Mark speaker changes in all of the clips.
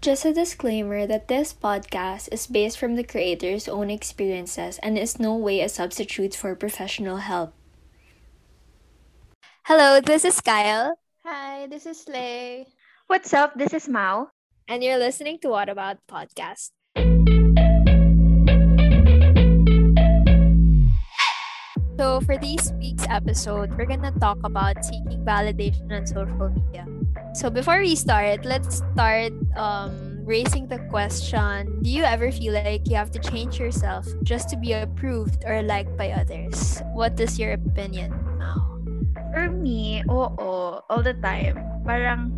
Speaker 1: Just a disclaimer that this podcast is based from the creator's own experiences and is no way a substitute for professional help. Hello, this is Kyle.
Speaker 2: Hi, this is Lei.
Speaker 3: What's up? This is Mau.
Speaker 1: And you're listening to What About Podcast. So, for this week's episode, we're gonna talk about seeking validation on social media. So, before we start, let's start um, raising the question Do you ever feel like you have to change yourself just to be approved or liked by others? What is your opinion?
Speaker 3: For me, oo, all the time. Parang,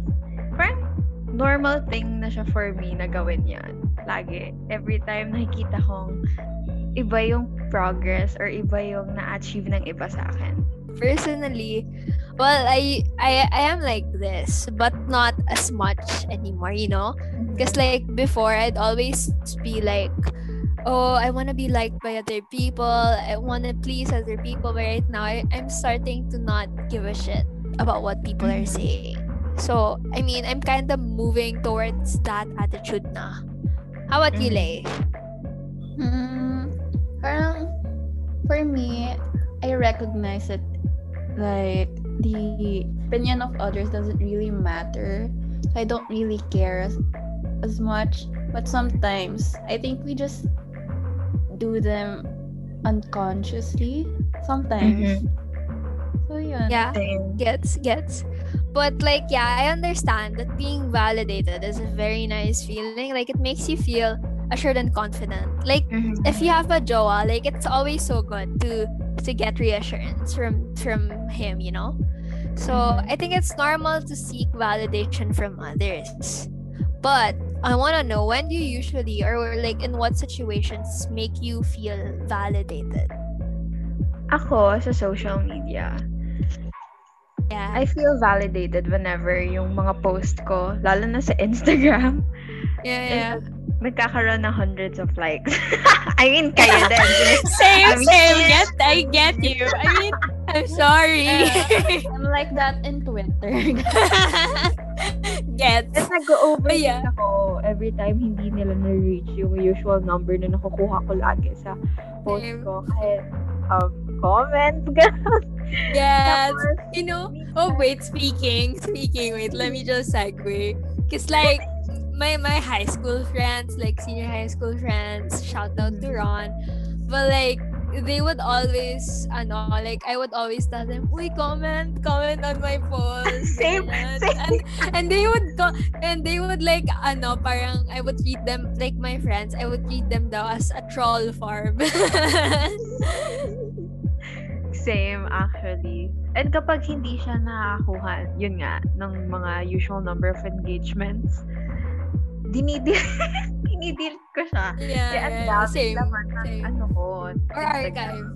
Speaker 3: parang normal thing na siya for me na gawin yan. Lagi. Every time nakikita kong iba yung progress or iba yung na-achieve ng iba sa akin.
Speaker 1: Personally, well, I I I am like this, but not as much anymore, you know? Mm-hmm. Because like before I'd always be like oh, I want to be liked by other people. I want to please other people. But right now, I, I'm starting to not give a shit about what people are mm-hmm. saying. So, I mean, I'm kind of moving towards that attitude na. How about you, mm-hmm. Lei?
Speaker 2: Hmm, parang, for me, I recognize that, like, the opinion of others doesn't really matter. So I don't really care as, as much. But sometimes, I think we just do them unconsciously. Sometimes. So, yun.
Speaker 1: Yeah, gets, gets. But like, yeah, I understand that being validated is a very nice feeling. Like, it makes you feel assured and confident. Like,
Speaker 3: Mhm.
Speaker 1: if you have a jowa, like it's always so good to to get reassurance from from him, you know. So. I think it's normal to seek validation from others, but I want to know when do you usually or like in what situations make you feel validated?
Speaker 3: Ako, sa social media,
Speaker 1: Yeah.
Speaker 3: I feel validated whenever yung mga post ko, lalo na sa Instagram,
Speaker 1: yeah, yeah.
Speaker 3: nagkakaroon ng hundreds of likes. I mean, kayo din.
Speaker 1: same,
Speaker 3: I mean-
Speaker 1: same. Get, I get you. I mean, I'm sorry.
Speaker 2: I'm like that in Twitter.
Speaker 1: get.
Speaker 3: Tapos nag-overthink
Speaker 1: Yeah.
Speaker 3: ako every time hindi nila na-reach yung usual number na nakukuha ko lagi sa post
Speaker 1: Same.
Speaker 3: ko. Kahit um, comments, gano'n.
Speaker 1: Yes.
Speaker 3: Tapos,
Speaker 1: You know, oh wait, speaking, speaking, wait, let me just segue. Cause like my my high school friends, like senior high school friends, shout out to Ron. But like they would always ano, like I would always tell them, Uy, comment, comment on my post.
Speaker 3: Same,
Speaker 1: ganyan."
Speaker 3: same.
Speaker 1: And, and they would go and they would like ano, parang I would treat them like my friends, I would treat them daw as a troll farm.
Speaker 3: Same, actually. And kapag hindi siya nakakuha, yun nga, ng mga usual number of engagements, dinidil, dinidil ko siya.
Speaker 1: yeah,
Speaker 3: Kaya
Speaker 1: yeah,
Speaker 3: dami
Speaker 1: same.
Speaker 3: naman ng
Speaker 1: same.
Speaker 3: ano ko.
Speaker 1: Or archive.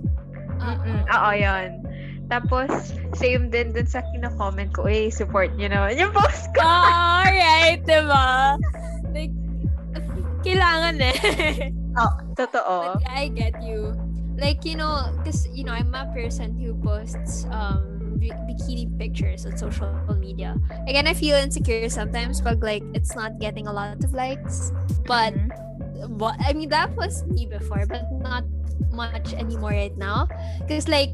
Speaker 3: Mm-mm. Oo, yun. Tapos, same din dun sa kina-comment ko, eh, support nyo naman yung post ko.
Speaker 1: Ah, alright, diba? Like, kailangan eh.
Speaker 3: Oh, totoo.
Speaker 1: But yeah, I get you. Like, you know, because, you know, I'm a person who posts um bikini pictures on social media. Again, I feel insecure sometimes but like, it's not getting a lot of likes. But,
Speaker 3: Mhm.
Speaker 1: what I mean, that was me before, but not much anymore right now. Because, like,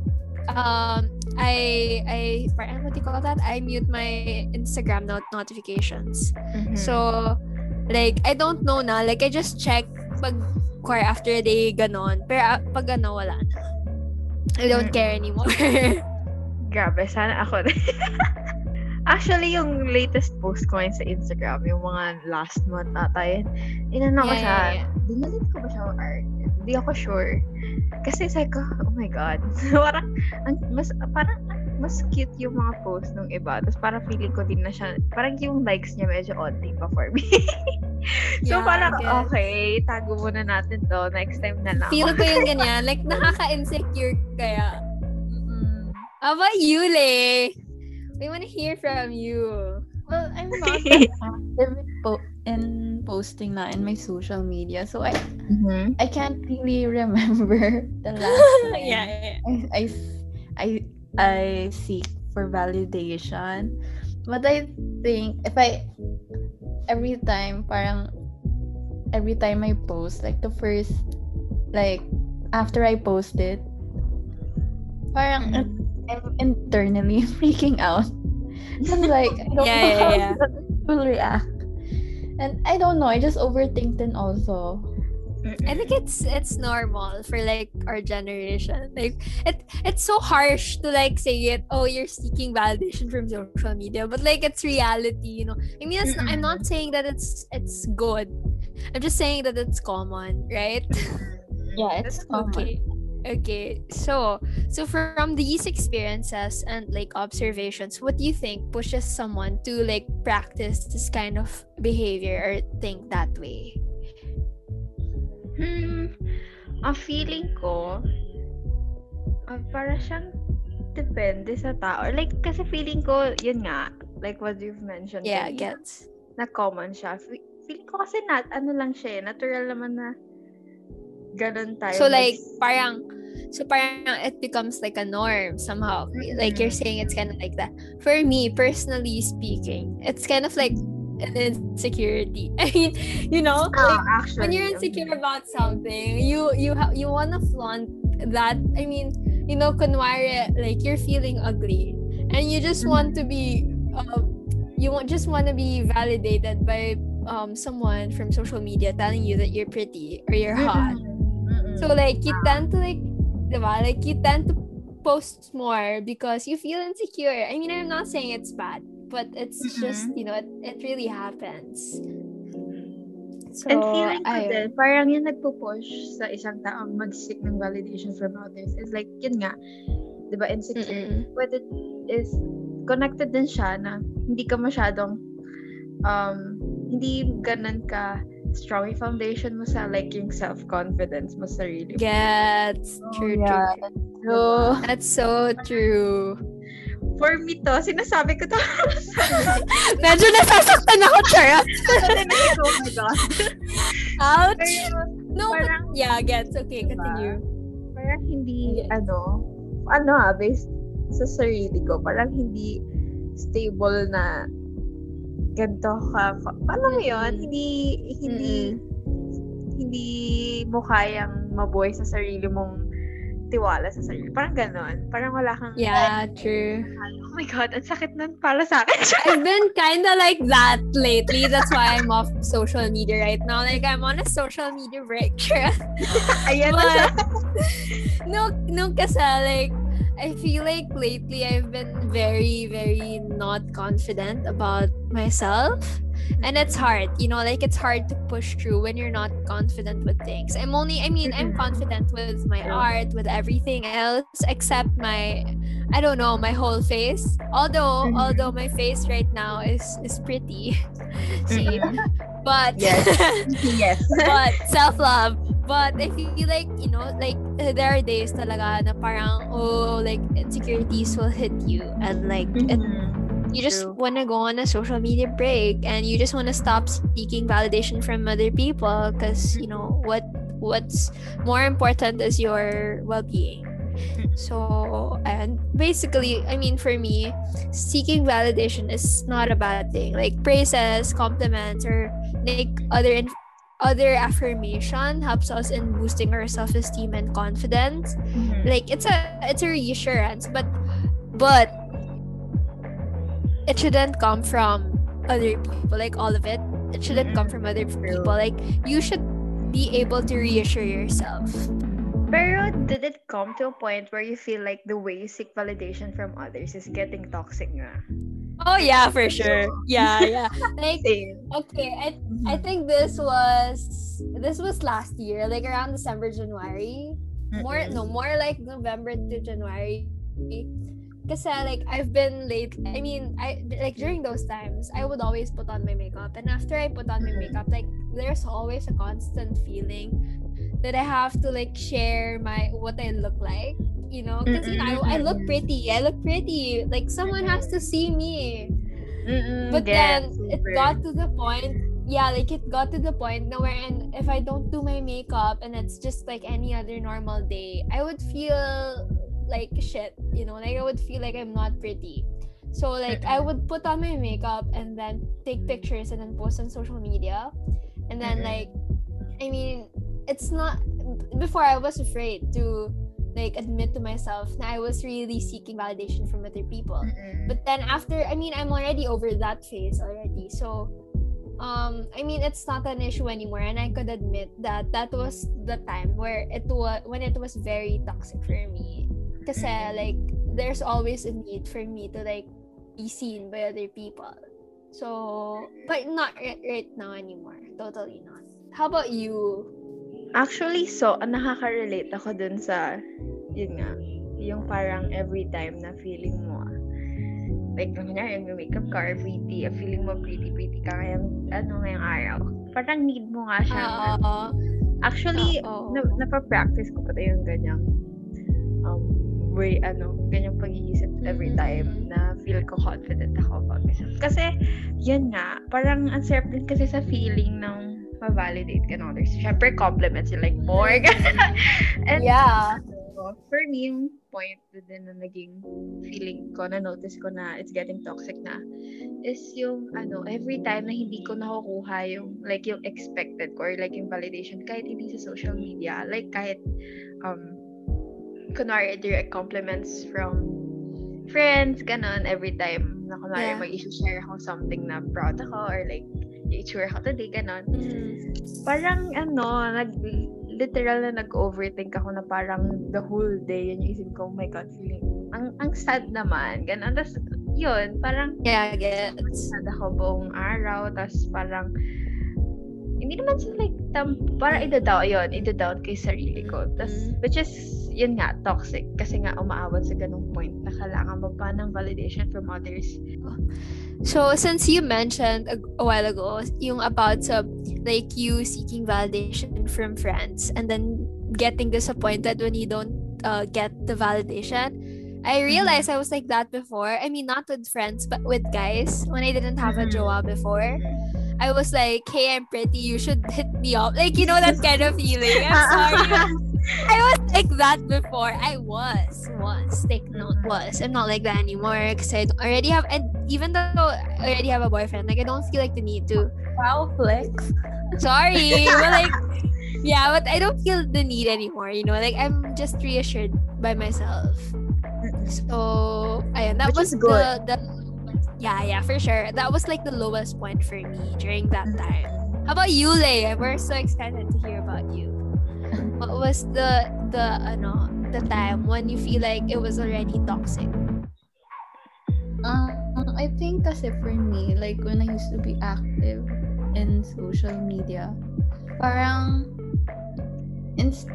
Speaker 1: um, I, I, what do you call that? I mute my Instagram not notifications.
Speaker 3: Mhm.
Speaker 1: So, like, I don't know na. Like, I just check pag choir after a day, ganon. Pero ah, pag ano, wala na. I don't
Speaker 3: Mm.
Speaker 1: care anymore.
Speaker 3: Grabe, sana ako rin. Actually, yung latest post ko ngayon sa Instagram, yung mga last month ata yun, inano ko
Speaker 1: Yeah,
Speaker 3: siya.
Speaker 1: yeah, yeah.
Speaker 3: Dinalit ko ba siya o art? Hindi ako sure. Kasi sabi ko, oh my God. parang, ang, mas, parang, mas cute yung mga post ng iba. Tapos parang feeling ko din na siya, parang yung likes niya medyo onti pa for me. so
Speaker 1: Yeah,
Speaker 3: parang, okay, tago muna natin to. Next time na lang.
Speaker 1: Feel ko yung ganyan. Like, nakaka-insecure kaya. How about you, Le? We wanna hear from you.
Speaker 2: well, I'm not that active in, po- in posting na in my social media. So I
Speaker 3: Mhm.
Speaker 2: I can't really remember the last time
Speaker 1: yeah, yeah.
Speaker 2: I, I, I, I seek for validation. But I think if I every time, parang, every time I post, like the first, like, after I post it, parang
Speaker 3: Mm-hmm.
Speaker 2: I'm internally freaking out. I'm like, I don't
Speaker 1: Yeah,
Speaker 2: know
Speaker 1: yeah,
Speaker 2: how
Speaker 1: yeah.
Speaker 2: it will react. And I don't know, I just overthink then also.
Speaker 1: I think it's it's normal for like our generation. Like it it's so harsh to like say it. Oh, you're seeking validation from social media, but like it's reality. You know. I mean, it's, I'm not saying that it's it's good. I'm just saying that it's common, right?
Speaker 2: Yeah, it's common.
Speaker 1: okay. Okay. So so from these experiences and like observations, what do you think pushes someone to like practice this kind of behavior or think that way?
Speaker 3: Hmm, ang feeling ko, ah, para siyang depende sa tao. Like, kasi feeling ko, yun nga, like what you've mentioned.
Speaker 1: Yeah,
Speaker 3: kanina,
Speaker 1: gets.
Speaker 3: Na common siya. Fe- Feeling ko kasi nat, ano lang siya, eh, natural naman na ganun tayo.
Speaker 1: So like parang so parang it becomes like a norm somehow. Like you're saying it's kind of like that. For me personally speaking, it's kind of like an insecurity. I mean, you know,
Speaker 3: Ah,
Speaker 1: like
Speaker 3: actually.
Speaker 1: when you're insecure about something, you you ha- you want to flaunt that. I mean, you know, kunwari, like you're feeling ugly and you just want to be um you want just want to be validated by um someone from social media telling you that you're pretty or you're hot.
Speaker 3: Mm-mm.
Speaker 1: So like you tend to like diba? like you tend to post more because you feel insecure. I mean I'm not saying it's bad, but it's just, you know, it, it really happens. So
Speaker 3: And feeling ko din, parang yung nagpo-push sa isang taong mag-seek ng validation from others is like, yun nga, di ba, insecure.
Speaker 1: Mm-mm.
Speaker 3: But it is connected din siya na hindi ka masyadong, um, hindi ganun ka strong yung foundation mo sa like yung self-confidence mo sa sarili mo.
Speaker 1: Gets true,
Speaker 2: yeah,
Speaker 1: true.
Speaker 2: True.
Speaker 1: That's so true.
Speaker 3: For me to, sinasabi ko to.
Speaker 1: Medyo nasasaktan ako, Charot.
Speaker 3: oh my God.
Speaker 1: Ouch.
Speaker 3: Pero,
Speaker 1: No, but,
Speaker 3: parang,
Speaker 1: yeah, gets. Okay, continue.
Speaker 3: parang hindi,
Speaker 1: Yes.
Speaker 3: ano, ano ah, based sa sarili ko, parang hindi stable na ganito ka. Paano mo yun? Hindi, hindi, hindi mo kayang mabuhay sa sarili mong tiwala sa sarili. Parang ganon. Parang wala kang,
Speaker 1: Yeah, true.
Speaker 3: oh my God, ang sakit nun para sa akin.
Speaker 1: I've been kind of like that lately. That's why I'm off social media right now. Like I'm on a social media break.
Speaker 3: Ayan na siya.
Speaker 1: but no, no, kasi like I feel like lately I've been very, very not confident about myself. And it's hard, you know, like it's hard to push through when you're not confident with things. I'm only, I mean, I'm
Speaker 3: Mhm.
Speaker 1: confident with my art, with everything else, except my, I don't know, my whole face. Although,
Speaker 3: Mhm.
Speaker 1: although my face right now is is pretty, see, but
Speaker 3: Yes. yes.
Speaker 1: but self-love. But I feel like, you know, like there are days talaga na parang, oh, like insecurities will hit you. And like it, mm-hmm. you just want to go on a social media break and you just want to stop seeking validation from other people because, you know, mm-hmm. what what's more important is your well-being. Mm-hmm. So, and basically, I mean, for me, seeking validation is not a bad thing. Like praises, compliments, or like other in- other affirmation helps us in boosting our self-esteem and confidence.
Speaker 3: Mhm.
Speaker 1: Like it's a it's a reassurance, but but it shouldn't come from other people. Like all of it, it shouldn't come from other people. Like you should be able to reassure yourself.
Speaker 3: Pero did it come to a point where you feel like the way you seek validation from others is getting toxic nga?
Speaker 1: Oh yeah, for sure. Yeah, yeah. Like okay, I I think this was this was last year, like around December, January. More no, more like November to January. Kasi like I've been late. I mean, I like during those times, I would always put on my makeup, and after I put on my makeup, like there's always a constant feeling that I have to like share my what I look like. You know, because you know I, I look pretty. I look pretty. Like someone has to see me.
Speaker 3: Mm-mm,
Speaker 1: But
Speaker 3: yes,
Speaker 1: then it got to the point, yeah, like it got to the point now And if I don't do my makeup and it's just like any other normal day, I would feel like shit, you know, like I would feel like I'm not pretty. So like I would put on my makeup and then take pictures and then post on social media. And then like I mean, it's not before I was afraid to like admit to myself that I was really seeking validation from other people.
Speaker 3: Mm-mm.
Speaker 1: But then after I mean I'm already over that phase already. So um I mean it's not an issue anymore and I could admit that that was the time where it was when it was very toxic for me. Kasi
Speaker 3: Mhm.
Speaker 1: like there's always a need for me to like be seen by other people. So but not right, right now anymore. Totally not. How about you?
Speaker 3: Actually, so, ah, nakaka-relate ako dun sa, yun nga, yung parang every time na feeling mo, ah, like, kunyari, yung makeup ka or pretty, ah, feeling mo pretty, pretty ka ngayong, ano, ngayong araw. Parang need mo nga siya.
Speaker 1: Oo.
Speaker 3: Actually,
Speaker 1: Oo.
Speaker 3: na, napapractice ko pa yung ganyang, um, way, ano, ganyang pag-iisip every
Speaker 1: Mhm.
Speaker 3: time na feel ko confident ako myself. Kasi, yun nga, parang ang sarap din kasi sa feeling ng ma-validate ka ng others. Siyempre, compliments like more. And
Speaker 1: Yeah.
Speaker 3: so, for me, yung point din na naging feeling ko, na notice ko na it's getting toxic na, is yung, ano, every time na hindi ko nakukuha yung, like, yung expected ko, or like, yung validation, kahit hindi sa social media, like, kahit, um, kunwari, direct compliments from friends, ganon, every time na kunwari,
Speaker 1: Yeah.
Speaker 3: mag-share ako something na proud ako, or like, yung itsura ko today, ganon
Speaker 1: Mm.
Speaker 3: parang ano, nag literal na nag-overthink ako na parang the whole day, yun yung isip ko, oh my God, feeling, ang, ang sad naman, ganun. Tapos, yun, parang
Speaker 1: Yeah, gets.
Speaker 3: sad ako buong araw, tapos parang, hindi naman sa like, tam, parang ida-down, yun, ida-down kay sarili ko. Tapos,
Speaker 1: Mhm.
Speaker 3: which is, yun nga, toxic. Kasi nga, umaabot sa ganung point na kailangan mo pa ng validation from others.
Speaker 1: So since you mentioned a, a while ago yung about sa like you seeking validation from friends and then getting disappointed when you don't uh, get the validation, I realized I was like that before. I mean, not with friends, but with guys. When I didn't have a
Speaker 3: Mhm.
Speaker 1: jowa before, I was like, "Hey, I'm pretty. You should hit me up." Like you know that kind of feeling. I'm sorry. I was like that before. I was once. Take note, was. I'm not like that anymore because I already have, and even though I already have a boyfriend, like I don't feel like the need to.
Speaker 2: Wow, flex.
Speaker 1: Sorry, but like, yeah, but I don't feel the need anymore. You know, like I'm just reassured by myself. So, ayun, that
Speaker 3: Which
Speaker 1: was
Speaker 3: good.
Speaker 1: the the. Yeah, yeah, for sure. That was like the lowest point for me during that mm. time. How about you, Leia? We're so excited to hear about you. Was the the ano the time when you feel like it was already toxic?
Speaker 2: Um, I think kasi for me, like when I used to be active in social media, parang ins-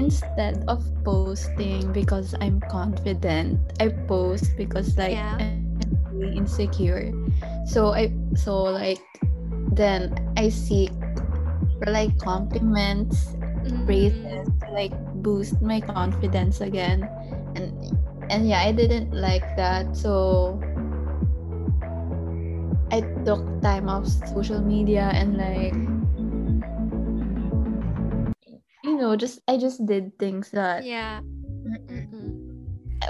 Speaker 2: instead of posting because I'm confident, I post because like
Speaker 1: Yeah.
Speaker 2: I'm really insecure. So I so like then I seek for like compliments,
Speaker 1: Mm.
Speaker 2: praises to like boost my confidence again and and yeah i didn't like that so i took time off social media and like you know just i just did things that
Speaker 1: Yeah.
Speaker 3: Mm-mm.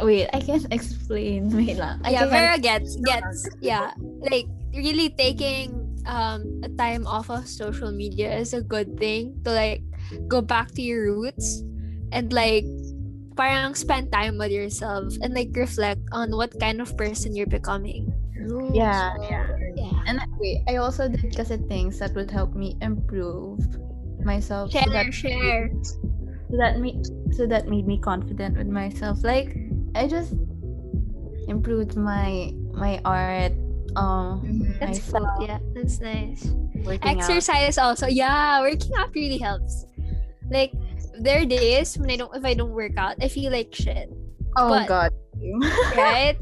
Speaker 2: wait i can't explain wait lang. I
Speaker 1: yeah, Vera gets gets yeah. Like really taking um a time off of social media is a good thing to like go back to your roots and like parang spend time with yourself and like reflect on what kind of person you're becoming.
Speaker 2: yeah
Speaker 1: So,
Speaker 2: yeah
Speaker 1: yeah.
Speaker 2: and I- wait i also did kasi things that would help me improve myself so
Speaker 1: Share,
Speaker 2: that
Speaker 1: share.
Speaker 2: so that me so that made me confident with myself like i just improved my my art um
Speaker 3: Mhm.
Speaker 1: That's
Speaker 2: myself
Speaker 1: cool. Yeah, that's nice.
Speaker 2: working out.
Speaker 1: Exercise also. Yeah, working out really helps. Like there are days when I don't if I don't work out, I feel like shit.
Speaker 2: oh
Speaker 1: but-
Speaker 2: god
Speaker 1: right?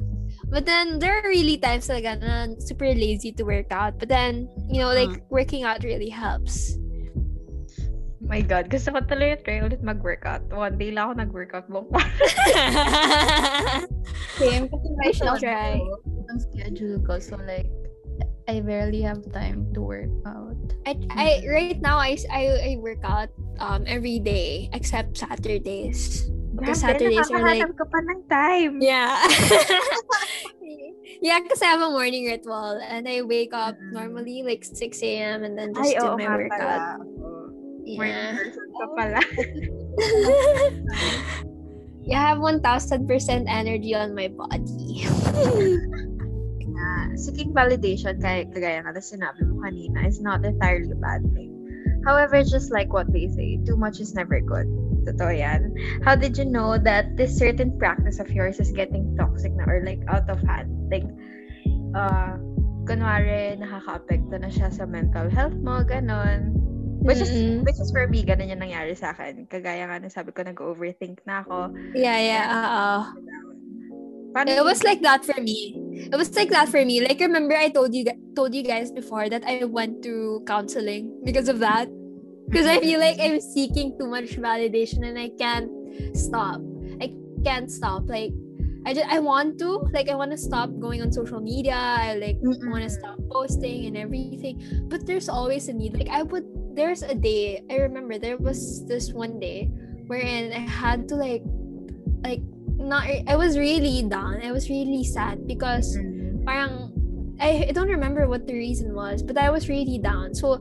Speaker 1: But then there are really times that I'm super lazy to work out. But then, you know, like mm. working out really helps.
Speaker 3: my God, gusto ko tuloy try ulit mag-workout. One day lang ako nag-workout buong
Speaker 2: Same kasi
Speaker 1: I shall try.
Speaker 2: ang schedule ko so like I barely have time to work out.
Speaker 1: I, I right now I, I I work out um every day except Saturdays.
Speaker 3: Grabe,
Speaker 1: Saturdays are like-
Speaker 3: ka pa ng time.
Speaker 1: Yeah. Yeah, because I have a morning ritual and I wake up
Speaker 3: Mm-mm.
Speaker 1: normally like 6 a.m. and then just
Speaker 3: Ay,
Speaker 1: do
Speaker 3: oo
Speaker 1: my workout.
Speaker 3: pala. Morning
Speaker 1: Yeah.
Speaker 3: person ka pala.
Speaker 1: yeah, I have 1000% energy on my body.
Speaker 3: Yeah. Seeking validation, kaya kagaya nga na sinabi mo kanina, is not entirely a bad thing. However, just like what they say, too much is never good. Totoo yan. How did you know that this certain practice of yours is getting toxic na or like out of hand? Like, uh, kunwari, nakaka-apekto na siya sa mental health mo, ganon. Which is,
Speaker 1: Mm-mm.
Speaker 3: which is for me, ganun yung nangyari sa akin. Kagaya nga na sabi ko, nag-overthink na ako.
Speaker 1: Yeah, yeah. Uh, It was like that for me. It was like that for me. Like remember I told you told you guys before that I went to counseling because of that. Because I feel like I'm seeking too much validation and I can't stop. I can't stop. Like I just I want to like I want to stop going on social media. I like want to stop posting and everything. But there's always a need. Like I would there's a day I remember there was this one day wherein I had to like like not I was really down. I was really sad because
Speaker 3: Mm.
Speaker 1: parang I, I don't remember what the reason was, but I was really down. So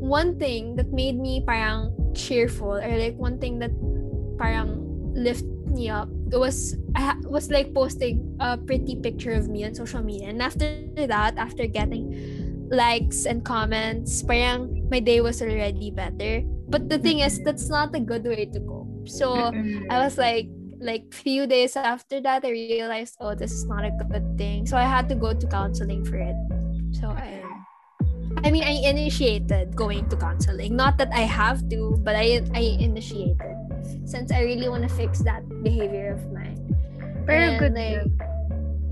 Speaker 1: one thing that made me parang cheerful or like one thing that parang lift me up was I ha- was like posting a pretty picture of me on social media. And after that, after getting likes and comments, parang my day was already better. But the thing is, that's not a good way to go. So I was like, like few days after that, I realized, oh, this is not a good thing. So I had to go to counseling for it. So I, I mean, I initiated going to counseling. Not that I have to, but I, I initiated since I really want to fix that behavior of mine.
Speaker 3: Pero
Speaker 1: And,
Speaker 3: good
Speaker 1: like,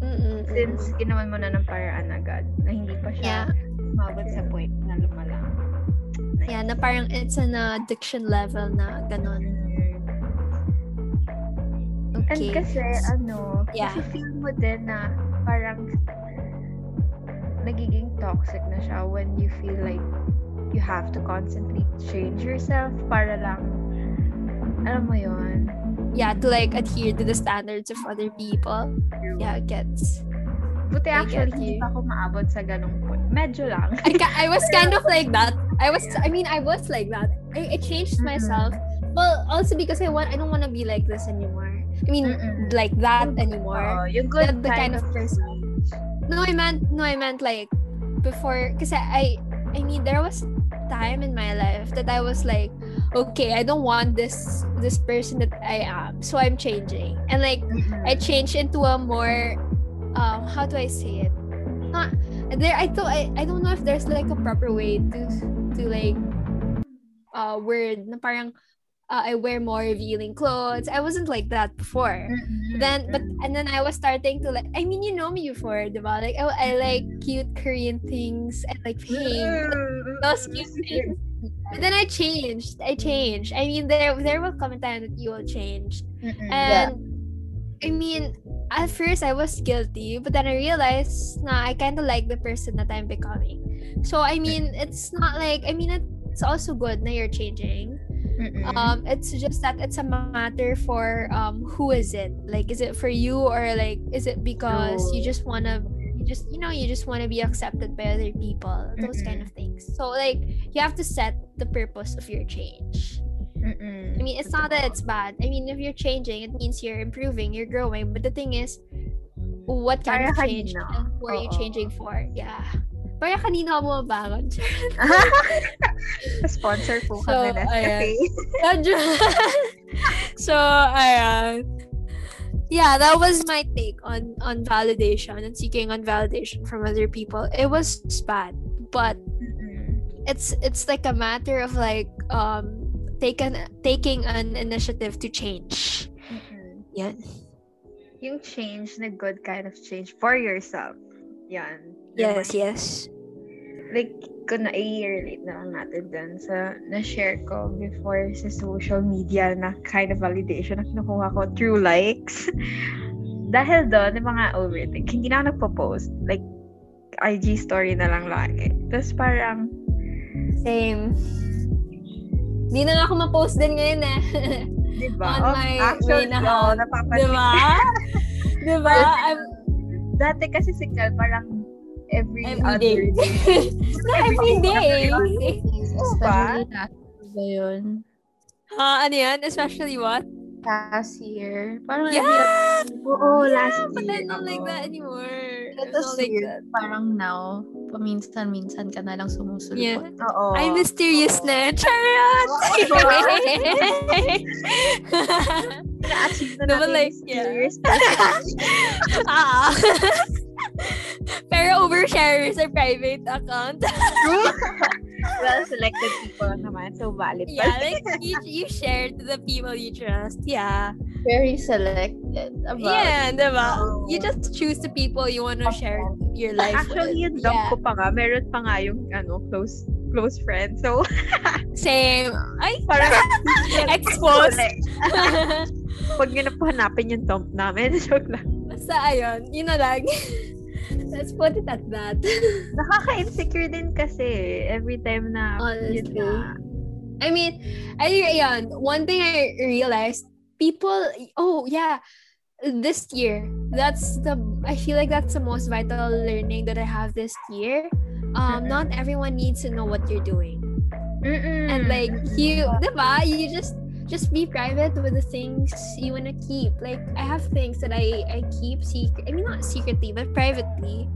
Speaker 1: mm-mm,
Speaker 3: Since ginawan mo na ng paraan agad, na hindi pa
Speaker 1: yeah,
Speaker 3: siya umabot sa point na lumala.
Speaker 1: yeah, na parang it's an addiction level na ganon.
Speaker 3: And
Speaker 1: Okay.
Speaker 3: kasi, ano,
Speaker 1: Yeah.
Speaker 3: kasi feel mo din na parang nagiging toxic na siya when you feel like you have to constantly change yourself para lang, alam mo yon
Speaker 1: Yeah, to like adhere to the standards of other people. Yeah, it gets.
Speaker 3: Buti
Speaker 1: I
Speaker 3: actually,
Speaker 1: get
Speaker 3: hindi pa ako maabot sa ganong point. Medyo lang.
Speaker 1: I, ca- I was kind of like that. I was I mean I was like that. I, I changed
Speaker 3: Mm-mm.
Speaker 1: myself. Well, also because I want I don't want to be like this anymore. I mean
Speaker 3: Mm-mm.
Speaker 1: like that anymore.
Speaker 3: Oo, yung good
Speaker 1: The- the kind of person. No, I meant no, I meant like before because I I mean there was time in my life that I was like, okay, I don't want this this person that I am. So I'm changing. And like I changed into a more um how do I say it? Not there I thought I, I don't know if there's like a proper way to to like uh word na parang uh, I wear more revealing clothes. I wasn't like that before. Mm-hmm. Then but mm-hmm. and then I was starting to like I mean you know me before, diba? Like I, I like cute Korean things and like pink. Mm-hmm. Those cute things. But then I changed. I changed. I mean there there will come a time that you will change. And I mean, at first I was guilty, but then I realized nah, I kind of like the person that I'm becoming. So I mean, it's not like I mean it's also good that you're changing. Um, it's just that it's a matter for um who is it? Like, is it for you or like is it because you just wanna you just you know you just want to be accepted by other people? Those kind of things. So like you have to set the purpose of your change. I mean, it's not that it's bad. I mean, if you're changing, it means you're improving, you're growing. But the thing is, what kind
Speaker 3: Para
Speaker 1: of change who are you changing for? Yeah. Para kanina mo mabangon.
Speaker 3: Sponsor po
Speaker 1: So,
Speaker 3: kami na.
Speaker 1: ayan. so, ayan. Yeah, that was my take on on validation and seeking on validation from other people. It was bad, but it's it's like a matter of like um taking taking an initiative to change. Yan.
Speaker 3: Yung change na good kind of change for yourself. Yan.
Speaker 1: Yes, yes.
Speaker 3: like, kung na-relate na lang natin dun sa na-share ko before sa social media na kind of validation na kinukuha ko through likes. Dahil doon, yung mga overthink, hindi na ako nagpo-post. Like, IG story na lang lagi. Tapos parang,
Speaker 1: Same. Di na nga ako ma-post din ngayon eh.
Speaker 3: di ba?
Speaker 1: On my way na home. diba? diba? I'm,
Speaker 3: dati kasi si Cal parang every,
Speaker 1: Every
Speaker 3: other
Speaker 1: day.
Speaker 3: day.
Speaker 1: Na every day.
Speaker 2: Especially last ba yun?
Speaker 1: Ha, ano yan? Especially what?
Speaker 2: Last year. Parang
Speaker 1: Yeah!
Speaker 3: Oo, last
Speaker 1: But I
Speaker 3: year.
Speaker 1: don't like
Speaker 3: oo.
Speaker 1: that anymore. I
Speaker 2: Ito
Speaker 1: like that.
Speaker 2: parang now, paminsan-minsan ka na lang sumusulpot.
Speaker 1: Yeah.
Speaker 3: Oo.
Speaker 1: I'm mysterious na. Charot!
Speaker 3: Na-achieve na
Speaker 1: Diba,
Speaker 3: natin
Speaker 1: like,
Speaker 3: yung
Speaker 1: yeah.
Speaker 3: serious
Speaker 1: Ah. Pero overshare sa private account.
Speaker 3: well, selected people naman. So, valid pa.
Speaker 1: yeah, like you, you share to the people you trust. Yeah.
Speaker 2: Very selected about
Speaker 1: Yeah, diba?
Speaker 3: Oo.
Speaker 1: You just choose the people you want to share your life
Speaker 3: Actually,
Speaker 1: with.
Speaker 3: yung dump
Speaker 1: Yeah.
Speaker 3: ko pa nga, meron pa nga yung ano, close close friend. So,
Speaker 1: Same. Ay,
Speaker 3: parang
Speaker 1: Exposed.
Speaker 3: Huwag nyo na po hanapin yung dump namin. Joke lang.
Speaker 1: Basta ayun, yun na lang. Let's put it at that.
Speaker 3: Nakaka-insecure din kasi every time na yun
Speaker 1: Honestly. I mean, I yun, one thing I realized, people, oh yeah, this year, that's the, I feel like that's the most vital learning that I have this year. Um, not everyone needs to know what you're doing.
Speaker 3: Mm-mm.
Speaker 1: And like you, diba? You just just be private with the things you wanna keep. Like I have things that I I keep secret. I mean not secretly, but privately.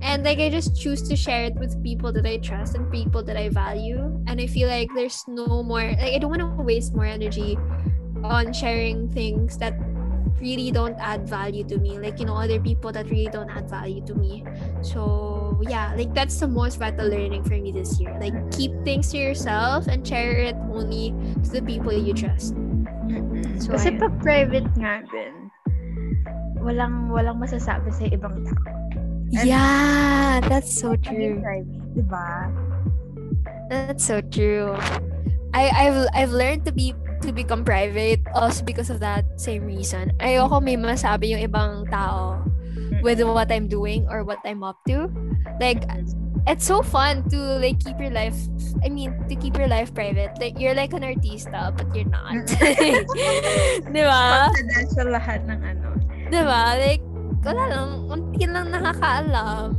Speaker 1: And like I just choose to share it with people that I trust and people that I value. And I feel like there's no more like I don't want to waste more energy on sharing things that really don't add value to me. Like you know other people that really don't add value to me. So yeah, like that's the most vital learning for me this year. Like keep things to yourself and share it only to the people you trust.
Speaker 3: Mm-mm.
Speaker 1: So,
Speaker 3: Kasi pag private nga din, walang walang masasabi sa ibang tao. And-
Speaker 1: Yeah, that's so true.
Speaker 3: private, di ba?
Speaker 1: That's so true. I I've I've learned to be to become private also because of that same reason. Ayoko may masabi yung ibang tao with what I'm doing or what I'm up to. Like it's so fun to like keep your life I mean to keep your life private. Like you're like an artista but you're not. Di ba?
Speaker 3: Confidential lahat ng ano.
Speaker 1: Di ba? Like wala lang, unti lang nakakaalam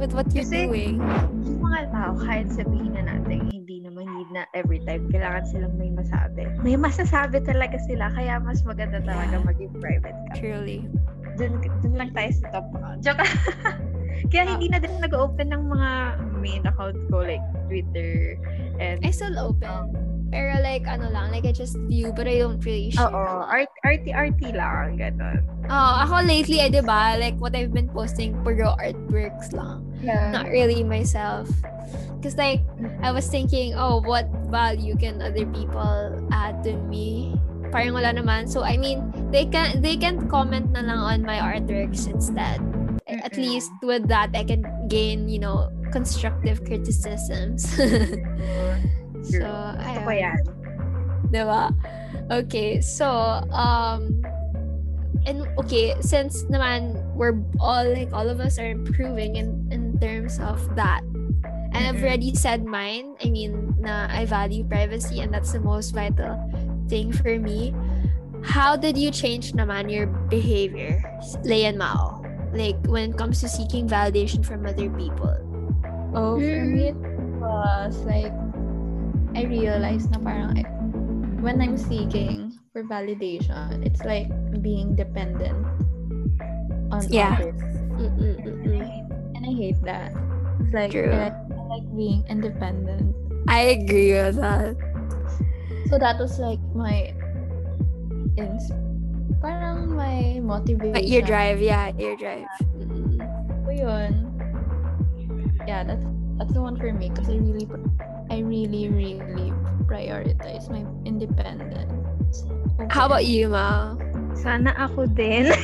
Speaker 1: with what you're
Speaker 3: Kasi-
Speaker 1: doing.
Speaker 3: Yung mga tao, kahit sabihin na natin, hindi na every time kailangan silang may masabi. May masasabi talaga sila, kaya mas maganda talaga
Speaker 1: Yeah.
Speaker 3: maging private ka.
Speaker 1: Truly.
Speaker 3: Dun, dun lang tayo sa top account. Joke. kaya hindi na din nag-open ng mga main account ko like Twitter and
Speaker 1: I still open. Pero like, ano lang, like I just view, but I don't really share.
Speaker 3: Oo, art, arty-arty lang, gano'n.
Speaker 1: Oh, ako lately, eh, di ba, like what I've been posting, puro artworks lang.
Speaker 3: Yeah.
Speaker 1: Not really myself. Because like, I was thinking, oh, what value can other people add to me? Parang wala naman. So, I mean, they can they can comment na lang on my artworks instead. At
Speaker 3: Mm-mm.
Speaker 1: least with that, I can gain, you know, constructive criticisms. so,
Speaker 3: Gusto ko
Speaker 1: ayun.
Speaker 3: yan.
Speaker 1: Diba? Okay, so, um, and okay, since naman we're all, like, all of us are improving in, in terms of that, and I've already said mine, I mean, na I value privacy and that's the most vital thing for me. How did you change naman your behavior, Lei and Mau? Like, when it comes to seeking validation from other people?
Speaker 2: Oh, for me, it was like, I realized na parang, I- when I'm seeking for validation, it's like being dependent on
Speaker 1: Yeah.
Speaker 2: others. And I hate that. It's like,
Speaker 1: True.
Speaker 2: I like, I like being independent.
Speaker 1: I agree with that.
Speaker 2: So that was like my, ins- parang my motivation.
Speaker 1: But your drive, yeah, your drive.
Speaker 2: So yun. Yeah, that's that's the one for me because I really, I really, really prioritize my independence. over
Speaker 1: How about you, Ma?
Speaker 3: Sana ako din.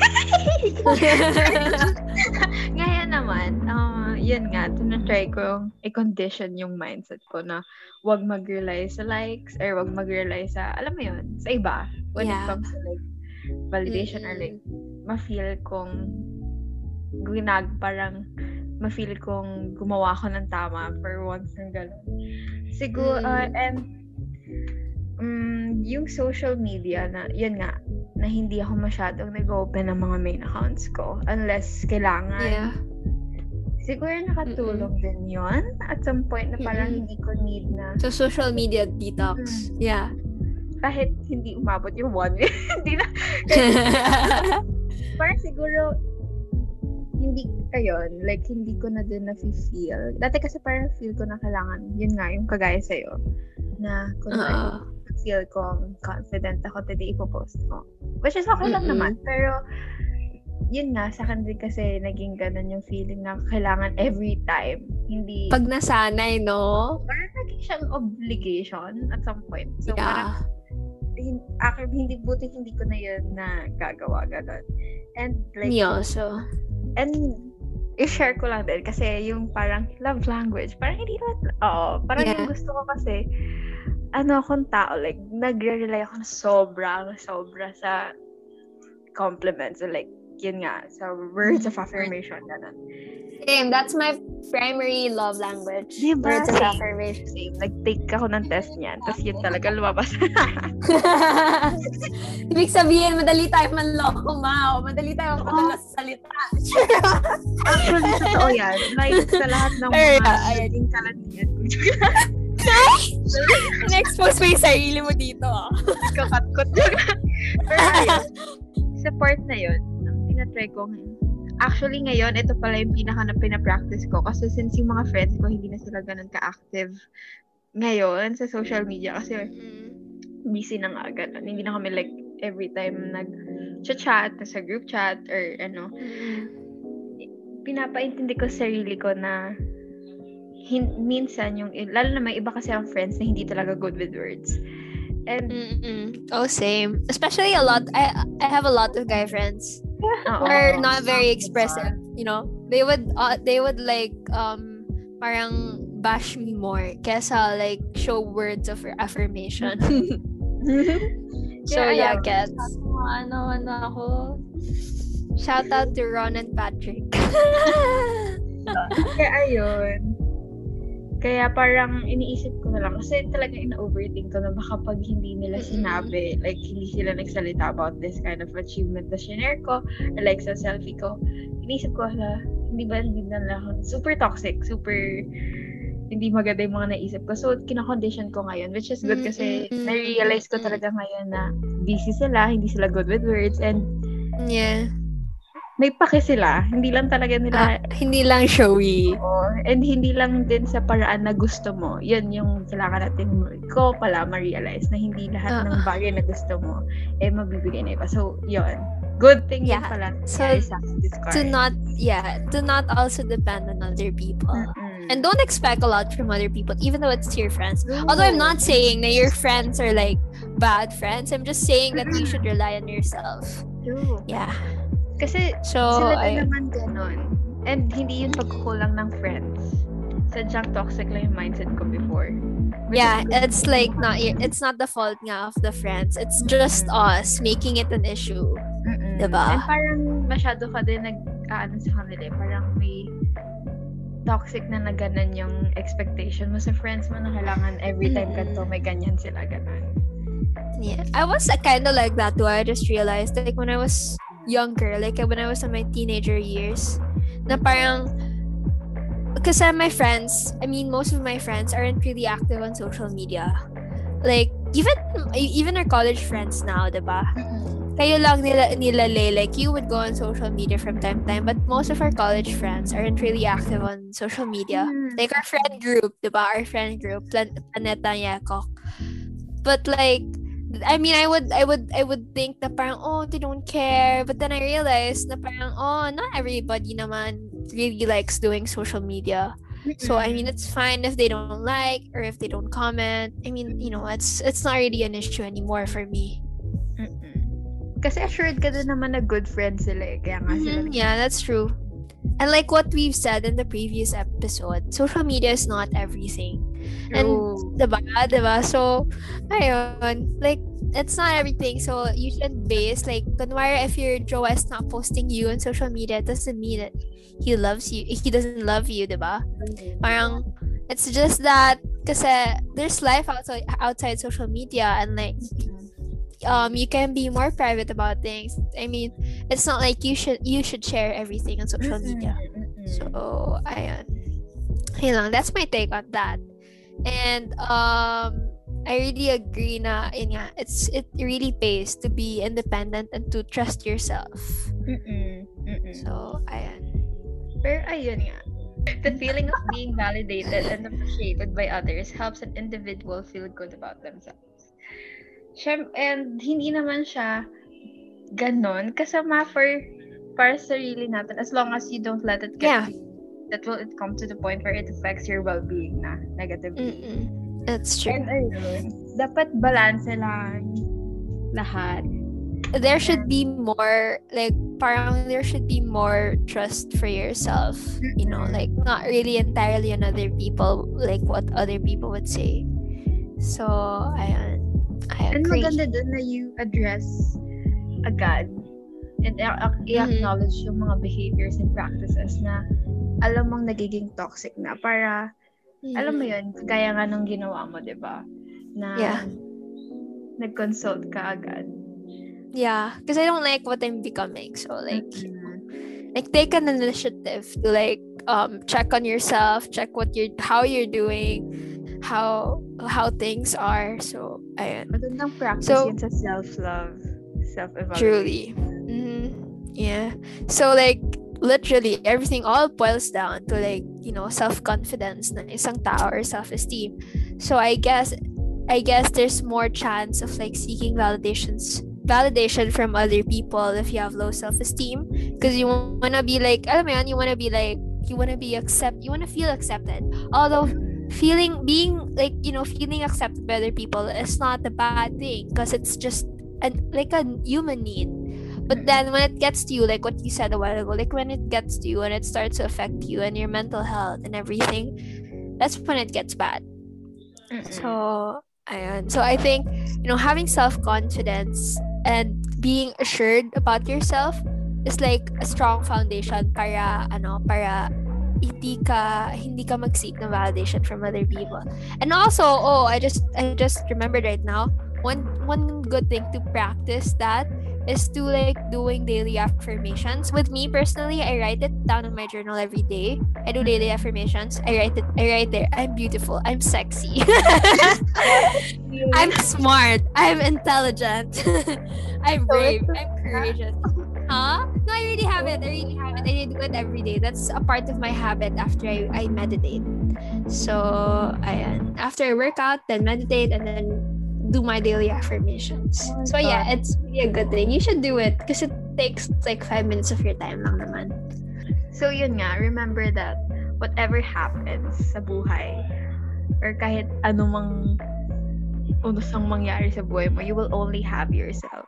Speaker 3: Ngayon naman, uh, yun nga, tinatry ko i-condition yung mindset ko na wag mag-rely sa likes or wag mag-rely sa, alam mo yun, sa iba. When it
Speaker 1: Yeah.
Speaker 3: comes to like validation or like ma-feel kong ginag, parang ma-feel kong gumawa ko ng tama for once ng gano'n. Siguro, uh,
Speaker 1: Mm.
Speaker 3: and um, yung social media na, yun nga, na hindi ako masyadong nag-open ng mga main accounts ko unless kailangan.
Speaker 1: Yeah.
Speaker 3: Siguro nakatulong din yon at some point na parang
Speaker 1: Mm-mm.
Speaker 3: hindi ko need na
Speaker 1: So, social media detox. Yeah.
Speaker 3: kahit hindi umabot yung one week. hindi na. Parang siguro hindi ayun, like hindi ko na din na feel. Dati kasi parang feel ko na kailangan, yun nga, yung kagaya sa'yo, na kung
Speaker 1: Oo.
Speaker 3: feel ko confident ako today ipopost ko. Which is okay lang
Speaker 1: Mm-mm.
Speaker 3: naman. Pero, yun nga, sa akin din kasi naging ganun yung feeling na kailangan every time. Hindi,
Speaker 1: Pag nasanay, no?
Speaker 3: parang naging siyang obligation at some point. So, parang,
Speaker 1: Yeah.
Speaker 3: hin- akin, hindi, buti hindi ko na yun na gagawa, ganun. And, like,
Speaker 1: Me also.
Speaker 3: And, i-share ko lang din kasi yung parang love language, parang hindi naman, oo, parang
Speaker 1: Yeah.
Speaker 3: yung gusto ko kasi, ano akong tao, like, nagre-rely ako na sobrang, sobra sa compliments, so, like, yun nga, sa words of affirmation, ganun.
Speaker 1: Same. That's my primary love language.
Speaker 3: Diba?
Speaker 1: Words of affirmation.
Speaker 3: Same. Nag-take ako ng test niyan, tapos yun talaga lumabas.
Speaker 1: Ibig sabihin, madali tayo manloko, Mao. Madali tayo magpadala sa salita.
Speaker 3: Actually, totoo yan. Like, sa lahat ng mga naging kalanian ko,
Speaker 1: Na-expose mo yung sarili mo dito. ah.
Speaker 3: kakatkot yun. Pero ayun, sa part na yun, tinatry ko ngayon. Actually, ngayon, ito pala yung pinaka na pinapractice ko. Kasi since yung mga friends ko, hindi na sila ganun ka-active ngayon sa social media. Kasi busy na nga ganun. Hindi na kami like every time nag-chat sa group chat or ano. Pinapaintindi ko sa sarili ko na hin- minsan yung, lalo na may iba kasi ang friends na hindi talaga good with words. And
Speaker 1: Mm-mm. Oh, same. Especially a lot. I I have a lot of guy friends Who are not very expressive. You know, they would uh, they would like um parang bash me more kesa like show words of affirmation. so yeah,
Speaker 3: ayaw.
Speaker 1: gets.
Speaker 2: Ano, ano ako.
Speaker 1: Shout out to Ron and Patrick.
Speaker 3: Kaya ayun. Kaya parang iniisip ko na lang kasi talagang ina-overthink ko na baka pag hindi nila sinabi, like hindi sila nagsalita about this kind of achievement na shinare ko, or like sa selfie ko, iniisip ko na hindi ba hindi na lang ako super toxic, super hindi maganda yung mga naisip ko. So, kina-condition ko ngayon, which is good kasi na-realize ko talaga ngayon na busy sila, hindi sila good with words, and
Speaker 1: yeah.
Speaker 3: May pake sila. Hindi lang talaga nila
Speaker 1: Ah, hindi lang showy.
Speaker 3: Oo. And hindi lang din sa paraan na gusto mo. Yun yung kailangan natin ko pala ma-realize na hindi lahat ng
Speaker 1: Ah.
Speaker 3: bagay na gusto mo eh mabibigay na iba. So, yun. Good thing
Speaker 1: Yeah.
Speaker 3: pala.
Speaker 1: So, To not yeah, to not also depend on other people.
Speaker 3: Mm-mm.
Speaker 1: And don't expect a lot from other people, even though it's your friends. Although I'm not saying that your friends are like bad friends. I'm just saying that you should rely on yourself.
Speaker 3: True.
Speaker 1: Yeah.
Speaker 3: Kasi
Speaker 1: So
Speaker 3: sila din
Speaker 1: I,
Speaker 3: naman ganun. And hindi yun pagkukulang ng friends. Sadyang toxic lang yung mindset ko before. Which
Speaker 1: yeah, it's like not it's not the fault nga of the friends. It's just us making it an issue.
Speaker 3: Mm-mm.
Speaker 1: Diba?
Speaker 3: And parang masyado ka din nag ano sa kanila eh. Parang may toxic na naganan yung expectation mo sa friends mo na kailangan every time
Speaker 1: Mm-mm.
Speaker 3: ganito may ganyan sila ganon.
Speaker 1: Yeah, I was kind of like that too. I just realized like when I was younger, like when I was in my teenager years, na parang because my friends, I mean most of my friends aren't really active on social media. Like even even our college friends now, diba? Kayo lang nila nilalay, like you would go on social media from time to time, but most of our college friends aren't really active on social media.
Speaker 3: Mm.
Speaker 1: Like our friend group, diba? Our friend group, Plan- Planeta Yakok. But like, I mean, I would, I would, I would think na parang, oh, they don't care. But then I realized na parang, oh, not everybody naman really likes doing social media. So I mean, it's fine if they don't like or if they don't comment. I mean, you know, it's it's not really an issue anymore for me.
Speaker 3: Mm-mm. Kasi assured ka din naman na good friends sila eh. Kaya nga sila.
Speaker 1: Mhm, Yeah, that's true. And like what we've said in the previous episode, social media is not everything. And
Speaker 3: True.
Speaker 1: diba? Diba? So, ayun. Like, it's not everything. So, you shouldn't base, like, kunwari if your jowa is not posting you on social media, it doesn't mean that he loves you. He doesn't love you, the diba? Parang, it's just that, kasi there's life outside, outside social media and like, um you can be more private about things i mean it's not like you should you should share everything on social media so ayan yun lang that's my take on that and um I really agree na yun nga, it's it really pays to be independent and to trust yourself.
Speaker 3: Mm-mm. Mm-mm.
Speaker 1: So, ayan.
Speaker 3: Pero ayun nga, the feeling of being validated and appreciated by others helps an individual feel good about themselves. Siyem- and hindi naman siya ganon kasama for para sa sarili natin as long as you don't let it get
Speaker 1: Yeah.
Speaker 3: you. That will it come to the point where it affects your well-being na negatively.
Speaker 1: Mm-mm. That's true.
Speaker 3: And ayun, dapat balance lang lahat.
Speaker 1: there should be more like parang there should be more trust for yourself you know like not really entirely on other people like what other people would say so i i
Speaker 3: And
Speaker 1: agree
Speaker 3: maganda dun na you address agad and i- i-acknowledge yung mga behaviors and practices na alam mong nagiging toxic na para alam mo yun gaya nga nung ginawa mo 'di ba? Na
Speaker 1: Yeah.
Speaker 3: nag-consult ka agad.
Speaker 1: Yeah because i don't like what i'm becoming so like
Speaker 3: Mm-mm.
Speaker 1: like take an initiative to like um check on yourself check what you're how you're doing how how things are so I
Speaker 3: magandang practice
Speaker 1: So-
Speaker 3: yun sa self-love self-evaluation.
Speaker 1: Truly yeah. So like literally everything all boils down to like you know self-confidence na isang tao or self-esteem. So i guess i guess there's more chance of like seeking validations validation from other people if you have low self-esteem. Because you want to be like alam mo you want to be like you want to be accept you want to feel accepted. Although feeling being like you know feeling accepted by other people is not a bad thing because it's just an like a human need but mm. then when it gets to you like what you said a while ago like when it gets to you and it starts to affect you and your mental health and everything that's when it gets bad
Speaker 3: Mm-mm.
Speaker 1: so ayun. so i think you know having self-confidence and being assured about yourself is like a strong foundation para ano para hindi ka hindi ka mag-seek ng validation from other people. And also, oh, I just I just remembered right now, one one good thing to practice that is to like doing daily affirmations. With me personally, I write it down in my journal every day. I do daily affirmations. I write it I write there, I'm beautiful, I'm sexy. I'm smart, I'm intelligent. I'm brave, I'm courageous. Huh? No, I really have it. I really have it. I do it every day. That's a part of my habit after I, I meditate. So, ayan. After I work out, then meditate, and then do my daily affirmations. So, yeah, it's really a good thing. You should do it because it takes like five minutes of your time lang naman.
Speaker 3: So yun nga, remember that whatever happens sa buhay or kahit anumang unusang mangyari sa buhay mo, you will only have yourself.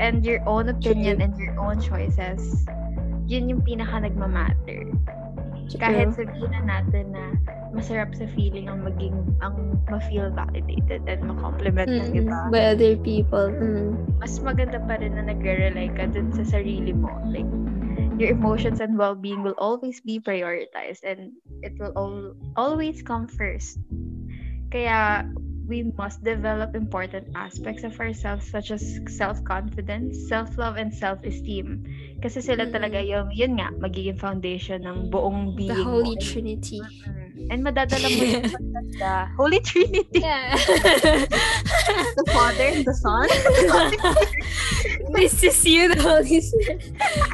Speaker 3: And your own opinion and your own choices, yun yung pinaka nagmamatter. Kahit sabihin na natin na masarap sa feeling ang maging, ang ma-feel validated and ma-compliment ng
Speaker 1: Mm,
Speaker 3: iba.
Speaker 1: by other people. Mm.
Speaker 3: mas maganda pa rin na nagre-rely ka dun sa sarili mo. Like, your emotions and well-being will always be prioritized and it will al- always come first. Kaya, we must develop important aspects of ourselves such as self-confidence, self-love, and self-esteem. Kasi sila
Speaker 1: Mm.
Speaker 3: talaga yung, yun nga, magiging foundation ng buong being
Speaker 1: The
Speaker 3: mo.
Speaker 1: Holy Trinity.
Speaker 3: Mm. And madadala mo yung pagkanda. Holy Trinity.
Speaker 1: Yeah.
Speaker 3: The Father, the Son,
Speaker 1: this is you, the Holy Spirit.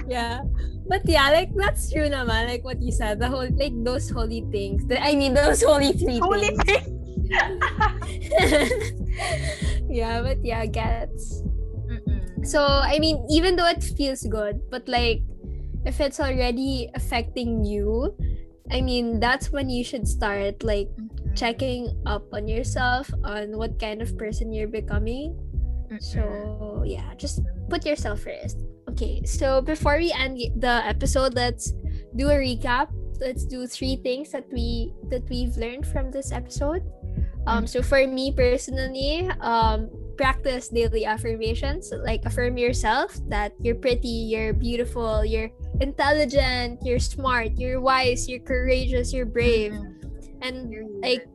Speaker 1: yeah. But yeah, like that's true naman, like what you said, the whole like those holy things. The, I mean those holy three
Speaker 3: Holy
Speaker 1: things.
Speaker 3: Trinity.
Speaker 1: yeah, but yeah, gets. So I mean, even though it feels good, but like if it's already affecting you, I mean that's when you should start like checking up on yourself on what kind of person you're becoming. So yeah, just put yourself first. Okay, so before we end the episode, let's do a recap. Let's do three things that we that we've learned from this episode. Um, so for me personally, um, practice daily affirmations. Like affirm yourself that you're pretty, you're beautiful, you're intelligent, you're smart, you're wise, you're courageous, you're brave, and like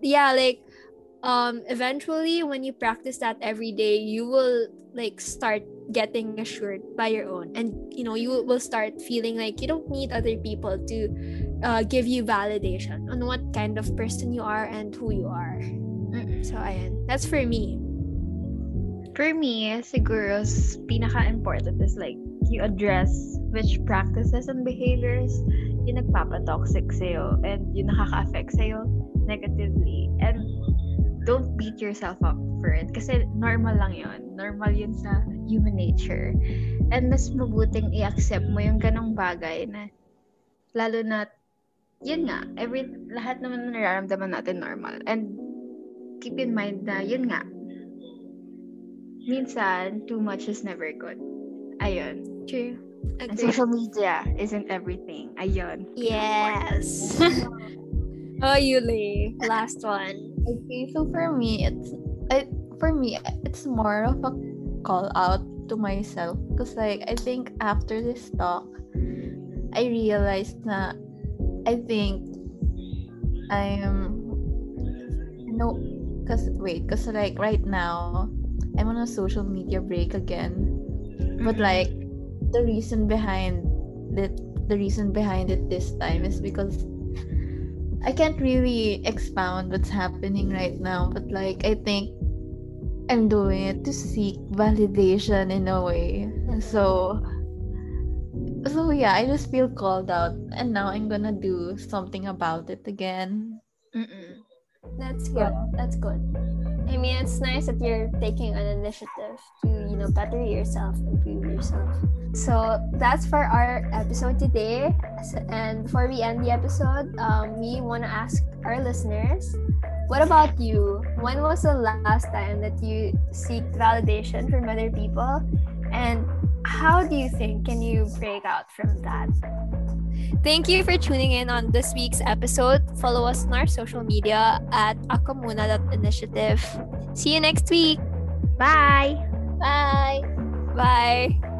Speaker 1: yeah, like um eventually when you practice that every day you will like start getting assured by your own. And you know you will start feeling like you don't need other people to uh, give you validation on what kind of person you are and who you are so ayan that's for me
Speaker 3: For me, siguro, pinaka-important is like, you address which practices and behaviors yung nagpapatoxic sa'yo and yung nakaka-affect sa'yo negatively. And don't beat yourself up for it. Kasi normal lang yon Normal yun sa human nature. And mas mabuting i-accept mo yung ganong bagay na lalo na yun nga, every, lahat naman na nararamdaman natin normal. And keep in mind na yun nga, minsan, too much is never good. Ayun.
Speaker 1: true
Speaker 3: And social media isn't everything. Ayun.
Speaker 1: yes oh Yuli last one
Speaker 2: Okay, so for me, it's I, for me it's more of a call out to myself because like I think after this talk, I realized that I think I'm no, cause wait, cause like right now I'm on a social media break again, but mm-hmm. like the reason behind it, the reason behind it this time is because I can't really expound what's happening right now, but like I think I'm doing it to seek validation in a way. So so yeah, I just feel called out and now I'm gonna do something about it again.
Speaker 3: Mm-mm.
Speaker 1: That's good. That's good. I mean, it's nice that you're taking an initiative to, you know, better yourself, improve yourself. So that's for our episode today. And before we end the episode, um, we want to ask our listeners, what about you? When was the last time that you seek validation from other people? And how do you think can you break out from that? Thank you for tuning in on this week's episode. Follow us on our social media at akamuna.initiative. See you next week.
Speaker 3: Bye!
Speaker 2: Bye.
Speaker 1: Bye.